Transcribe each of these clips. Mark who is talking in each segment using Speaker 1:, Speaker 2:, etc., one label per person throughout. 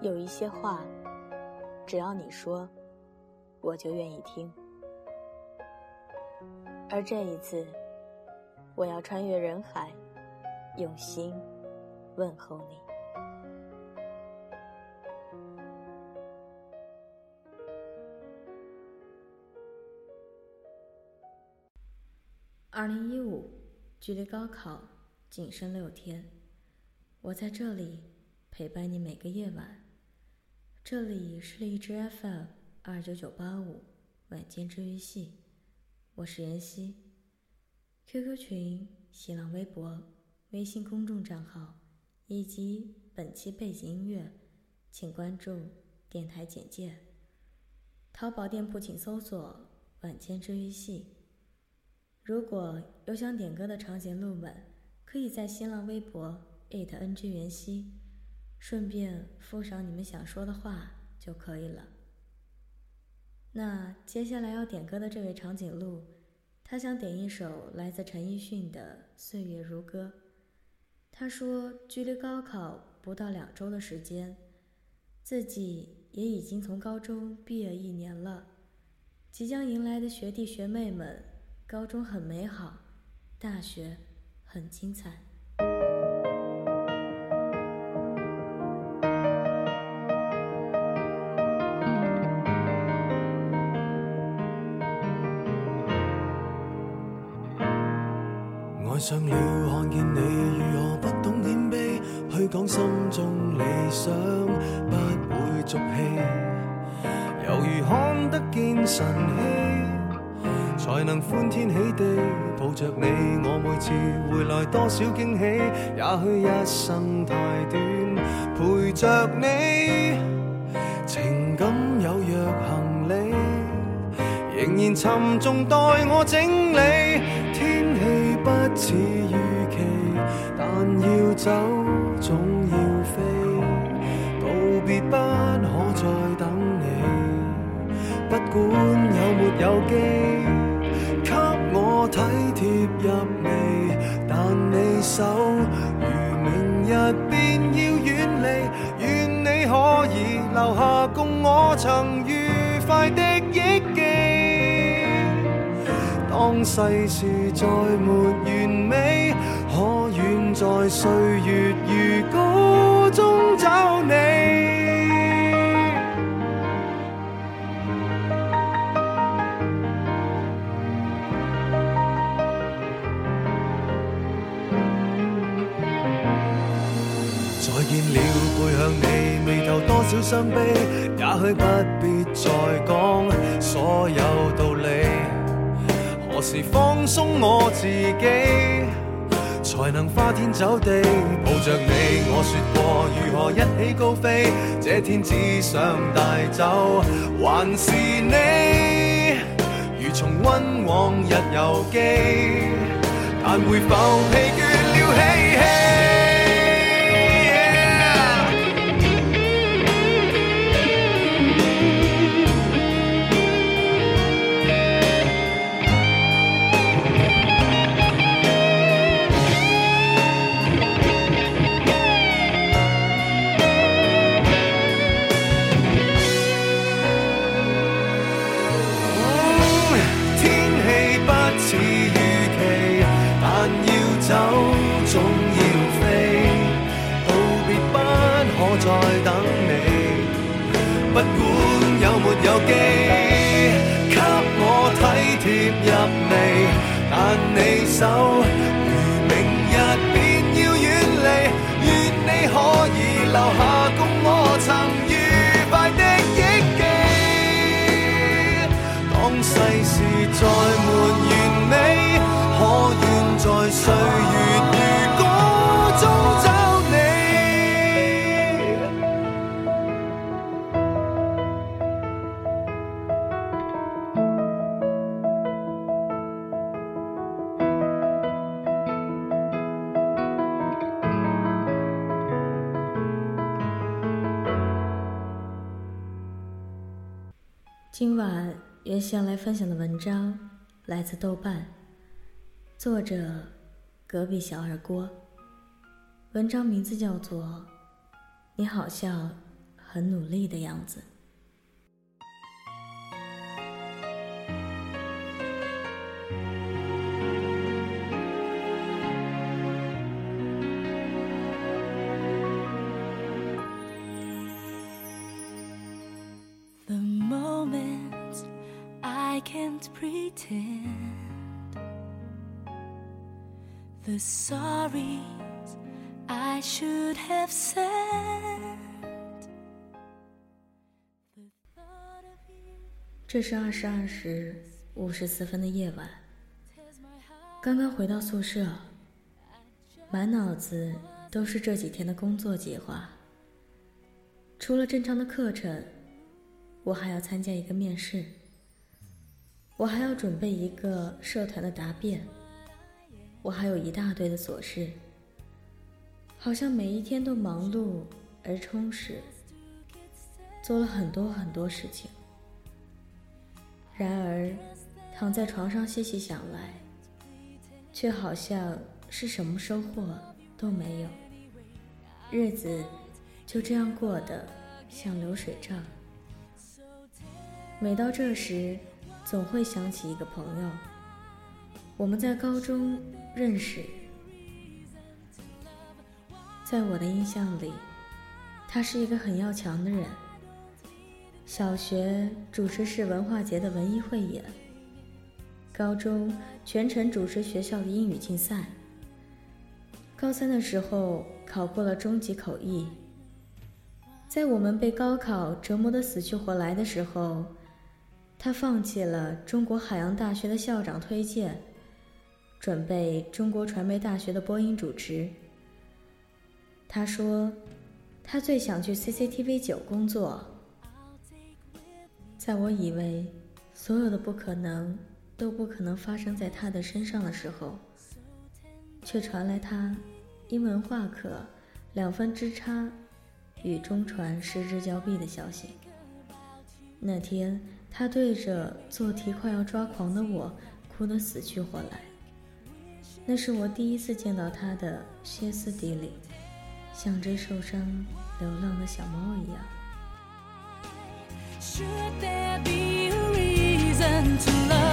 Speaker 1: 有一些话，只要你说，我就愿意听。而这一次，我要穿越人海，用心问候你。二零一五，距离高考仅剩六天，我在这里陪伴你每个夜晚。这里是荔枝 FM 二九九八五晚间治愈系，我是妍希。QQ 群、新浪微博、微信公众账号以及本期背景音乐，请关注电台简介。淘宝店铺请搜索“晚间治愈系”。如果有想点歌的长颈鹿们，可以在新浪微博 @ng 元熙，顺便附上你们想说的话就可以了。那接下来要点歌的这位长颈鹿，他想点一首来自陈奕迅的《岁月如歌》。他说，距离高考不到两周的时间，自己也已经从高中毕业一年了，即将迎来的学弟学妹们。高中很美好，大学很精彩。
Speaker 2: 着你，我每次回来多少惊喜。也许一生太短，陪着你，情感有若行李，仍然沉重待我整理。天气不似预期，但要走总要飞，道别不可再等你，不管有没有机我。体贴入微，但你手如明日便要远离，愿你可以留下共我曾愉快的忆记。当世事再没完美，可愿在岁月如歌中找你？少伤悲，也许不必再讲所有道理。何时放松我自己，才能花天酒地抱着你？我说过如何一起高飞，这天只想带走还是你，如重温往日游记，但会否疲倦了嬉戏
Speaker 1: 在等你，不
Speaker 2: 管有没有机，给我体贴入微。但你手，如明日便
Speaker 1: 要
Speaker 2: 远离，愿你可以留下，共我曾愉快的忆记。当世事再没完美，可愿在岁月？
Speaker 1: 今晚原先来分享的文章来自豆瓣，作者隔壁小二锅。文章名字叫做《你好像很努力的样子。
Speaker 3: The sorry I should have said.
Speaker 1: 这是二十二时五十四分的夜晚，刚刚回到宿舍，满脑子都是这几天的工作计划。除了正常的课程，我还要参加一个面试，我还要准备一个社团的答辩。我还有一大堆的琐事，好像每一天都忙碌而充实，做了很多很多事情。然而，躺在床上细细想来，却好像是什么收获都没有，日子就这样过得像流水账。每到这时，总会想起一个朋友，我们在高中。认识，在我的印象里，他是一个很要强的人。小学主持市文化节的文艺汇演，高中全程主持学校的英语竞赛，高三的时候考过了中级口译。在我们被高考折磨得死去活来的时候，他放弃了中国海洋大学的校长推荐。准备中国传媒大学的播音主持。他说，他最想去 CCTV 九工作。在我以为所有的不可能都不可能发生在他的身上的时候，却传来他因文化课两分之差与中传失之交臂的消息。那天，他对着做题快要抓狂的我，哭得死去活来。那是我第一次见到他的歇斯底里，像只受伤流浪的小猫一样。终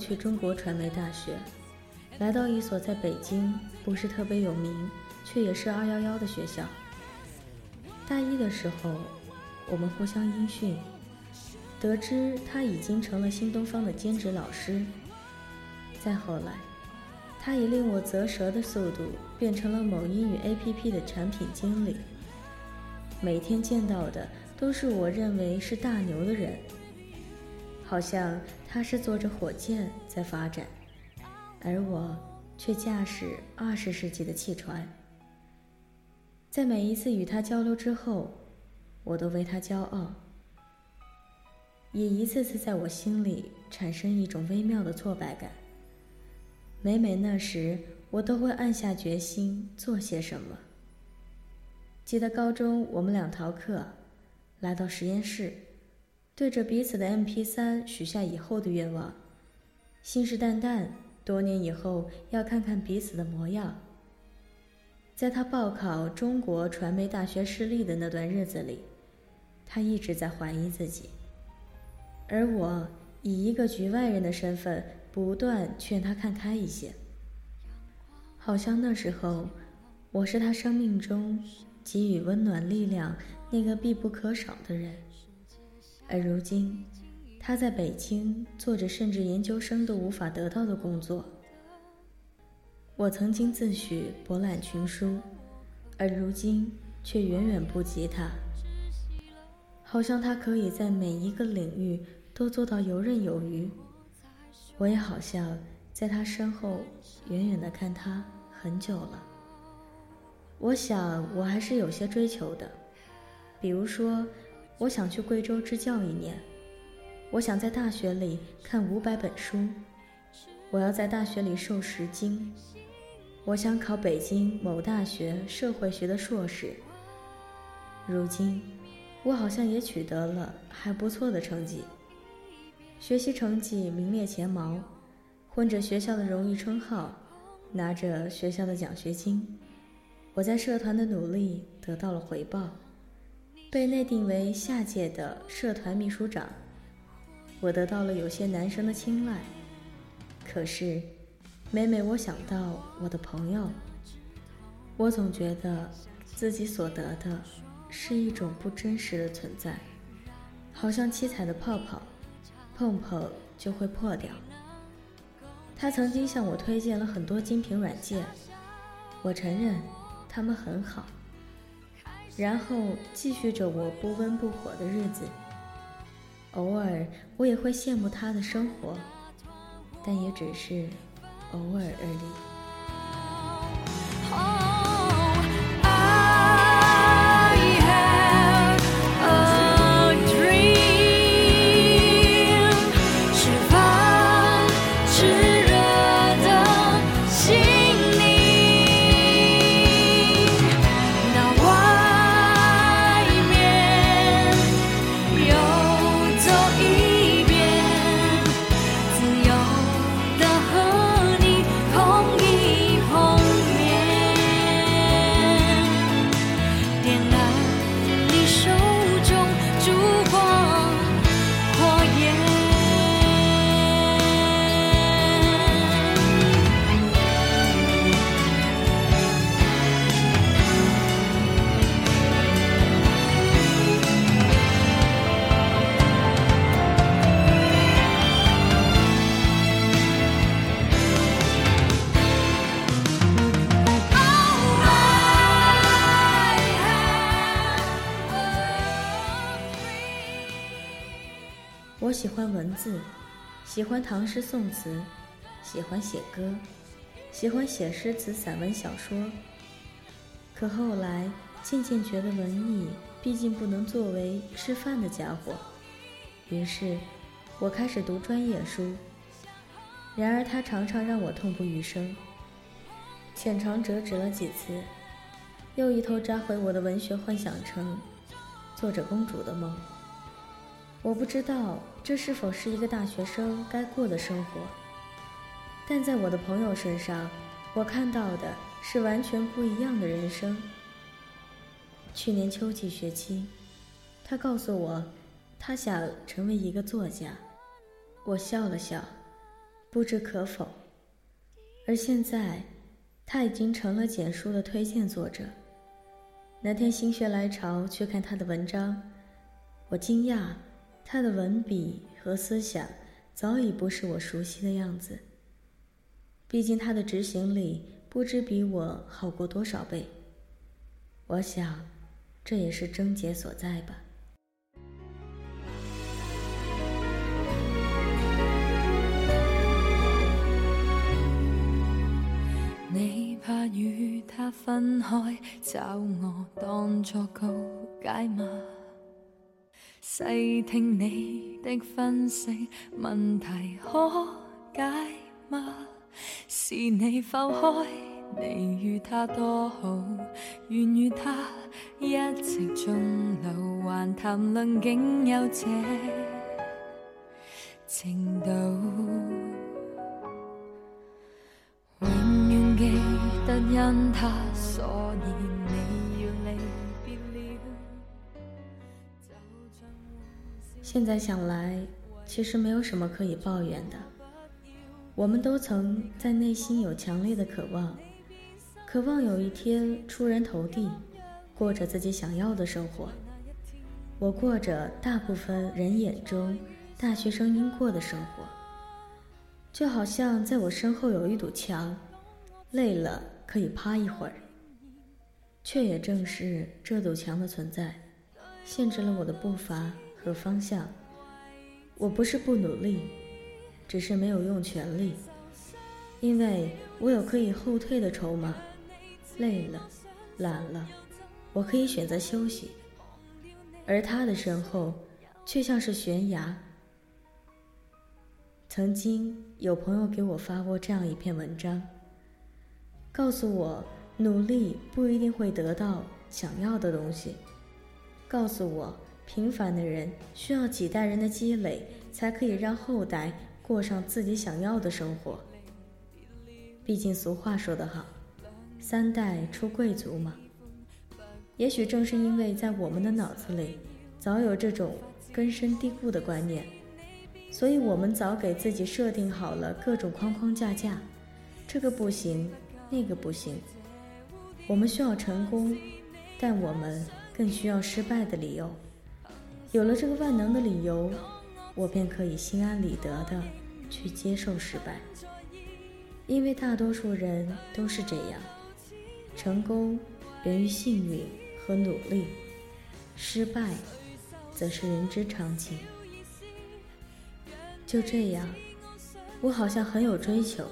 Speaker 1: 去中国传媒大学，来到一所在北京不是特别有名，却也是二幺幺的学校。大一的时候，我们互相音讯，得知他已经成了新东方的兼职老师。再后来，他以令我啧舌的速度变成了某英语 APP 的产品经理。每天见到的都是我认为是大牛的人。好像他是坐着火箭在发展，而我却驾驶二十世纪的汽船。在每一次与他交流之后，我都为他骄傲，也一次次在我心里产生一种微妙的挫败感。每每那时，我都会暗下决心做些什么。记得高中我们两逃课，来到实验室。对着彼此的 MP3 许下以后的愿望，信誓旦旦，多年以后要看看彼此的模样。在他报考中国传媒大学失利的那段日子里，他一直在怀疑自己，而我以一个局外人的身份，不断劝他看开一些。好像那时候，我是他生命中给予温暖力量那个必不可少的人。而如今，他在北京做着甚至研究生都无法得到的工作。我曾经自诩博览群书，而如今却远远不及他。好像他可以在每一个领域都做到游刃有余。我也好像在他身后远远的看他很久了。我想我还是有些追求的，比如说，我想去贵州支教一年，我想在大学里看五百本书，我要在大学里受十经，我想考北京某大学社会学的硕士。如今，我好像也取得了还不错的成绩。学习成绩名列前茅，混着学校的荣誉称号，拿着学校的奖学金。我在社团的努力得到了回报，被内定为下届的社团秘书长。我得到了有些男生的青睐。可是，每每我想到我的朋友，我总觉得自己所得的是一种不真实的存在，好像七彩的泡泡。碰碰就会破掉。他曾经向我推荐了很多精品软件，我承认他们很好。然后继续着我不温不火的日子。偶尔我也会羡慕他的生活，但也只是偶尔而已。喜欢唐诗宋词，喜欢写歌，喜欢写诗词、散文、小说。可后来渐渐觉得文艺毕竟不能作为吃饭的家伙，于是我开始读专业书。然而它常常让我痛不欲生，浅尝辄止了几次，又一头扎回我的文学幻想城，做着公主的梦。我不知道这是否是一个大学生该过的生活，但在我的朋友身上，我看到的是完全不一样的人生。去年秋季学期，他告诉我，他想成为一个作家。我笑了笑，不知可否。而现在，他已经成了简书的推荐作者。那天心血来潮去看他的文章，我惊讶。他的文笔和思想早已不是我熟悉的样子。毕竟他的执行力不知比我好过多少倍。我想，这也是症结所在吧。
Speaker 4: 你怕与他分开，找我当作告解吗？细听你的分析，问题可解吗？是你否开，你与他多好，愿与他一直终老，还谈论竟有这程度。永远记得因他，所以
Speaker 1: 现在想来，其实没有什么可以抱怨的。我们都曾在内心有强烈的渴望，渴望有一天出人头地，过着自己想要的生活。我过着大部分人眼中大学生应过的生活，就好像在我身后有一堵墙，累了可以趴一会儿。却也正是这堵墙的存在。限制了我的步伐和方向。我不是不努力，只是没有用全力，因为我有可以后退的筹码。累了，懒了，我可以选择休息。而他的身后，却像是悬崖。曾经有朋友给我发过这样一篇文章，告诉我努力不一定会得到想要的东西，告诉我平凡的人需要几代人的积累，才可以让后代过上自己想要的生活。毕竟俗话说得好，三代出贵族嘛。也许正是因为在我们的脑子里早有这种根深蒂固的观念，所以我们早给自己设定好了各种框框架架，这个不行，那个不行。我们需要成功，但我们更需要失败的理由。有了这个万能的理由，我便可以心安理得的去接受失败，因为大多数人都是这样，成功源于幸运。和努力，失败则是人之常情。就这样，我好像很有追求，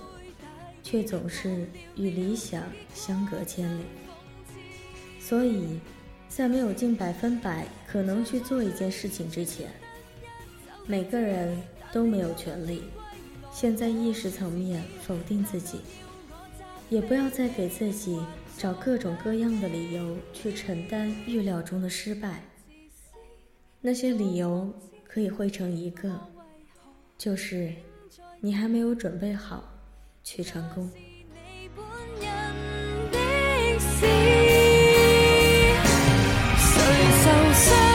Speaker 1: 却总是与理想相隔千里。所以，在没有尽百分百可能去做一件事情之前，每个人都没有权利先在意识层面否定自己，也不要再给自己。找各种各样的理由去承担预料中的失败，那些理由可以汇成一个，就是你还没有准备好去成功。受伤。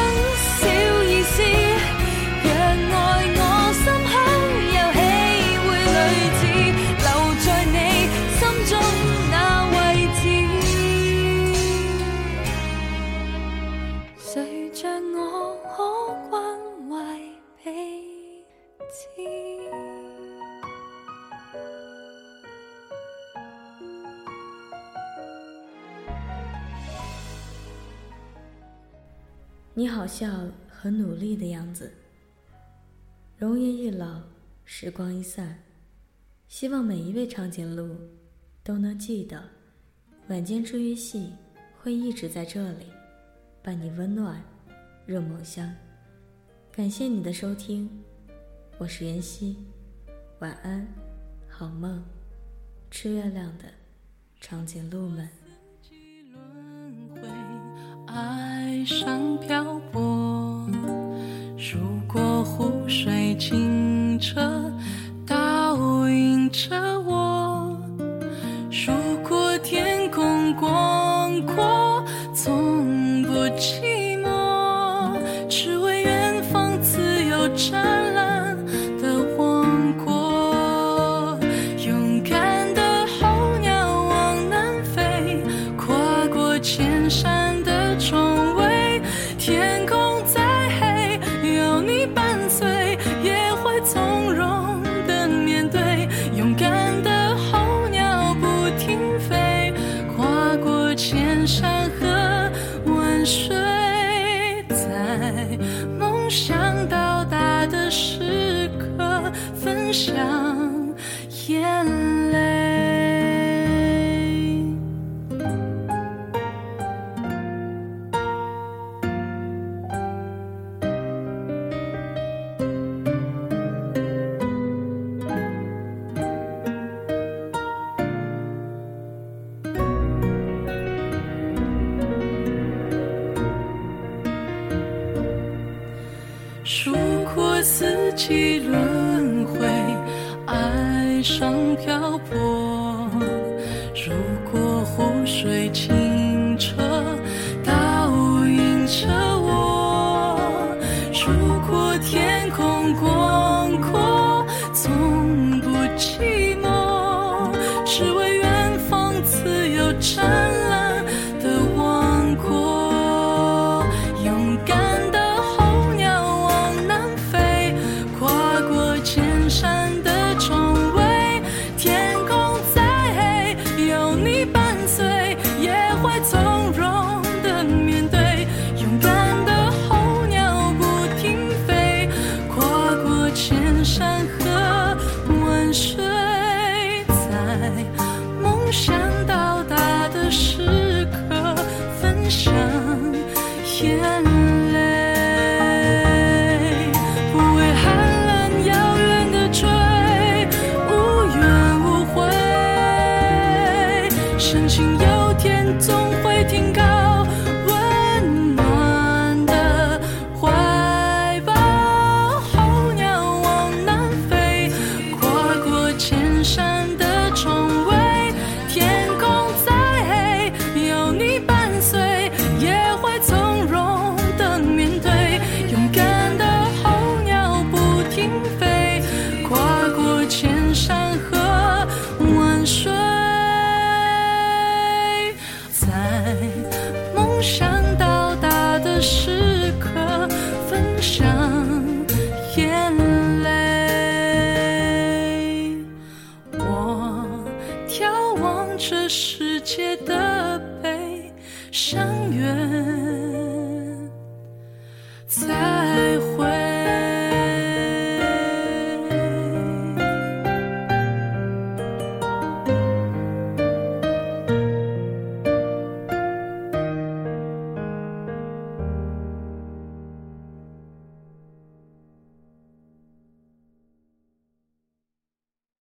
Speaker 1: 好像很努力的样子。容颜一老，时光一散，希望每一位长颈鹿都能记得，晚间治愈系会一直在这里，伴你温暖入梦乡。感谢你的收听，我是妍希，晚安，好梦，吃月亮的长颈鹿们。
Speaker 3: 海上漂泊，如果湖水清澈，倒映着我；如果天空广阔，从不寂上漂泊。如果湖水清澈，倒映着我；如果天空广阔，从不寂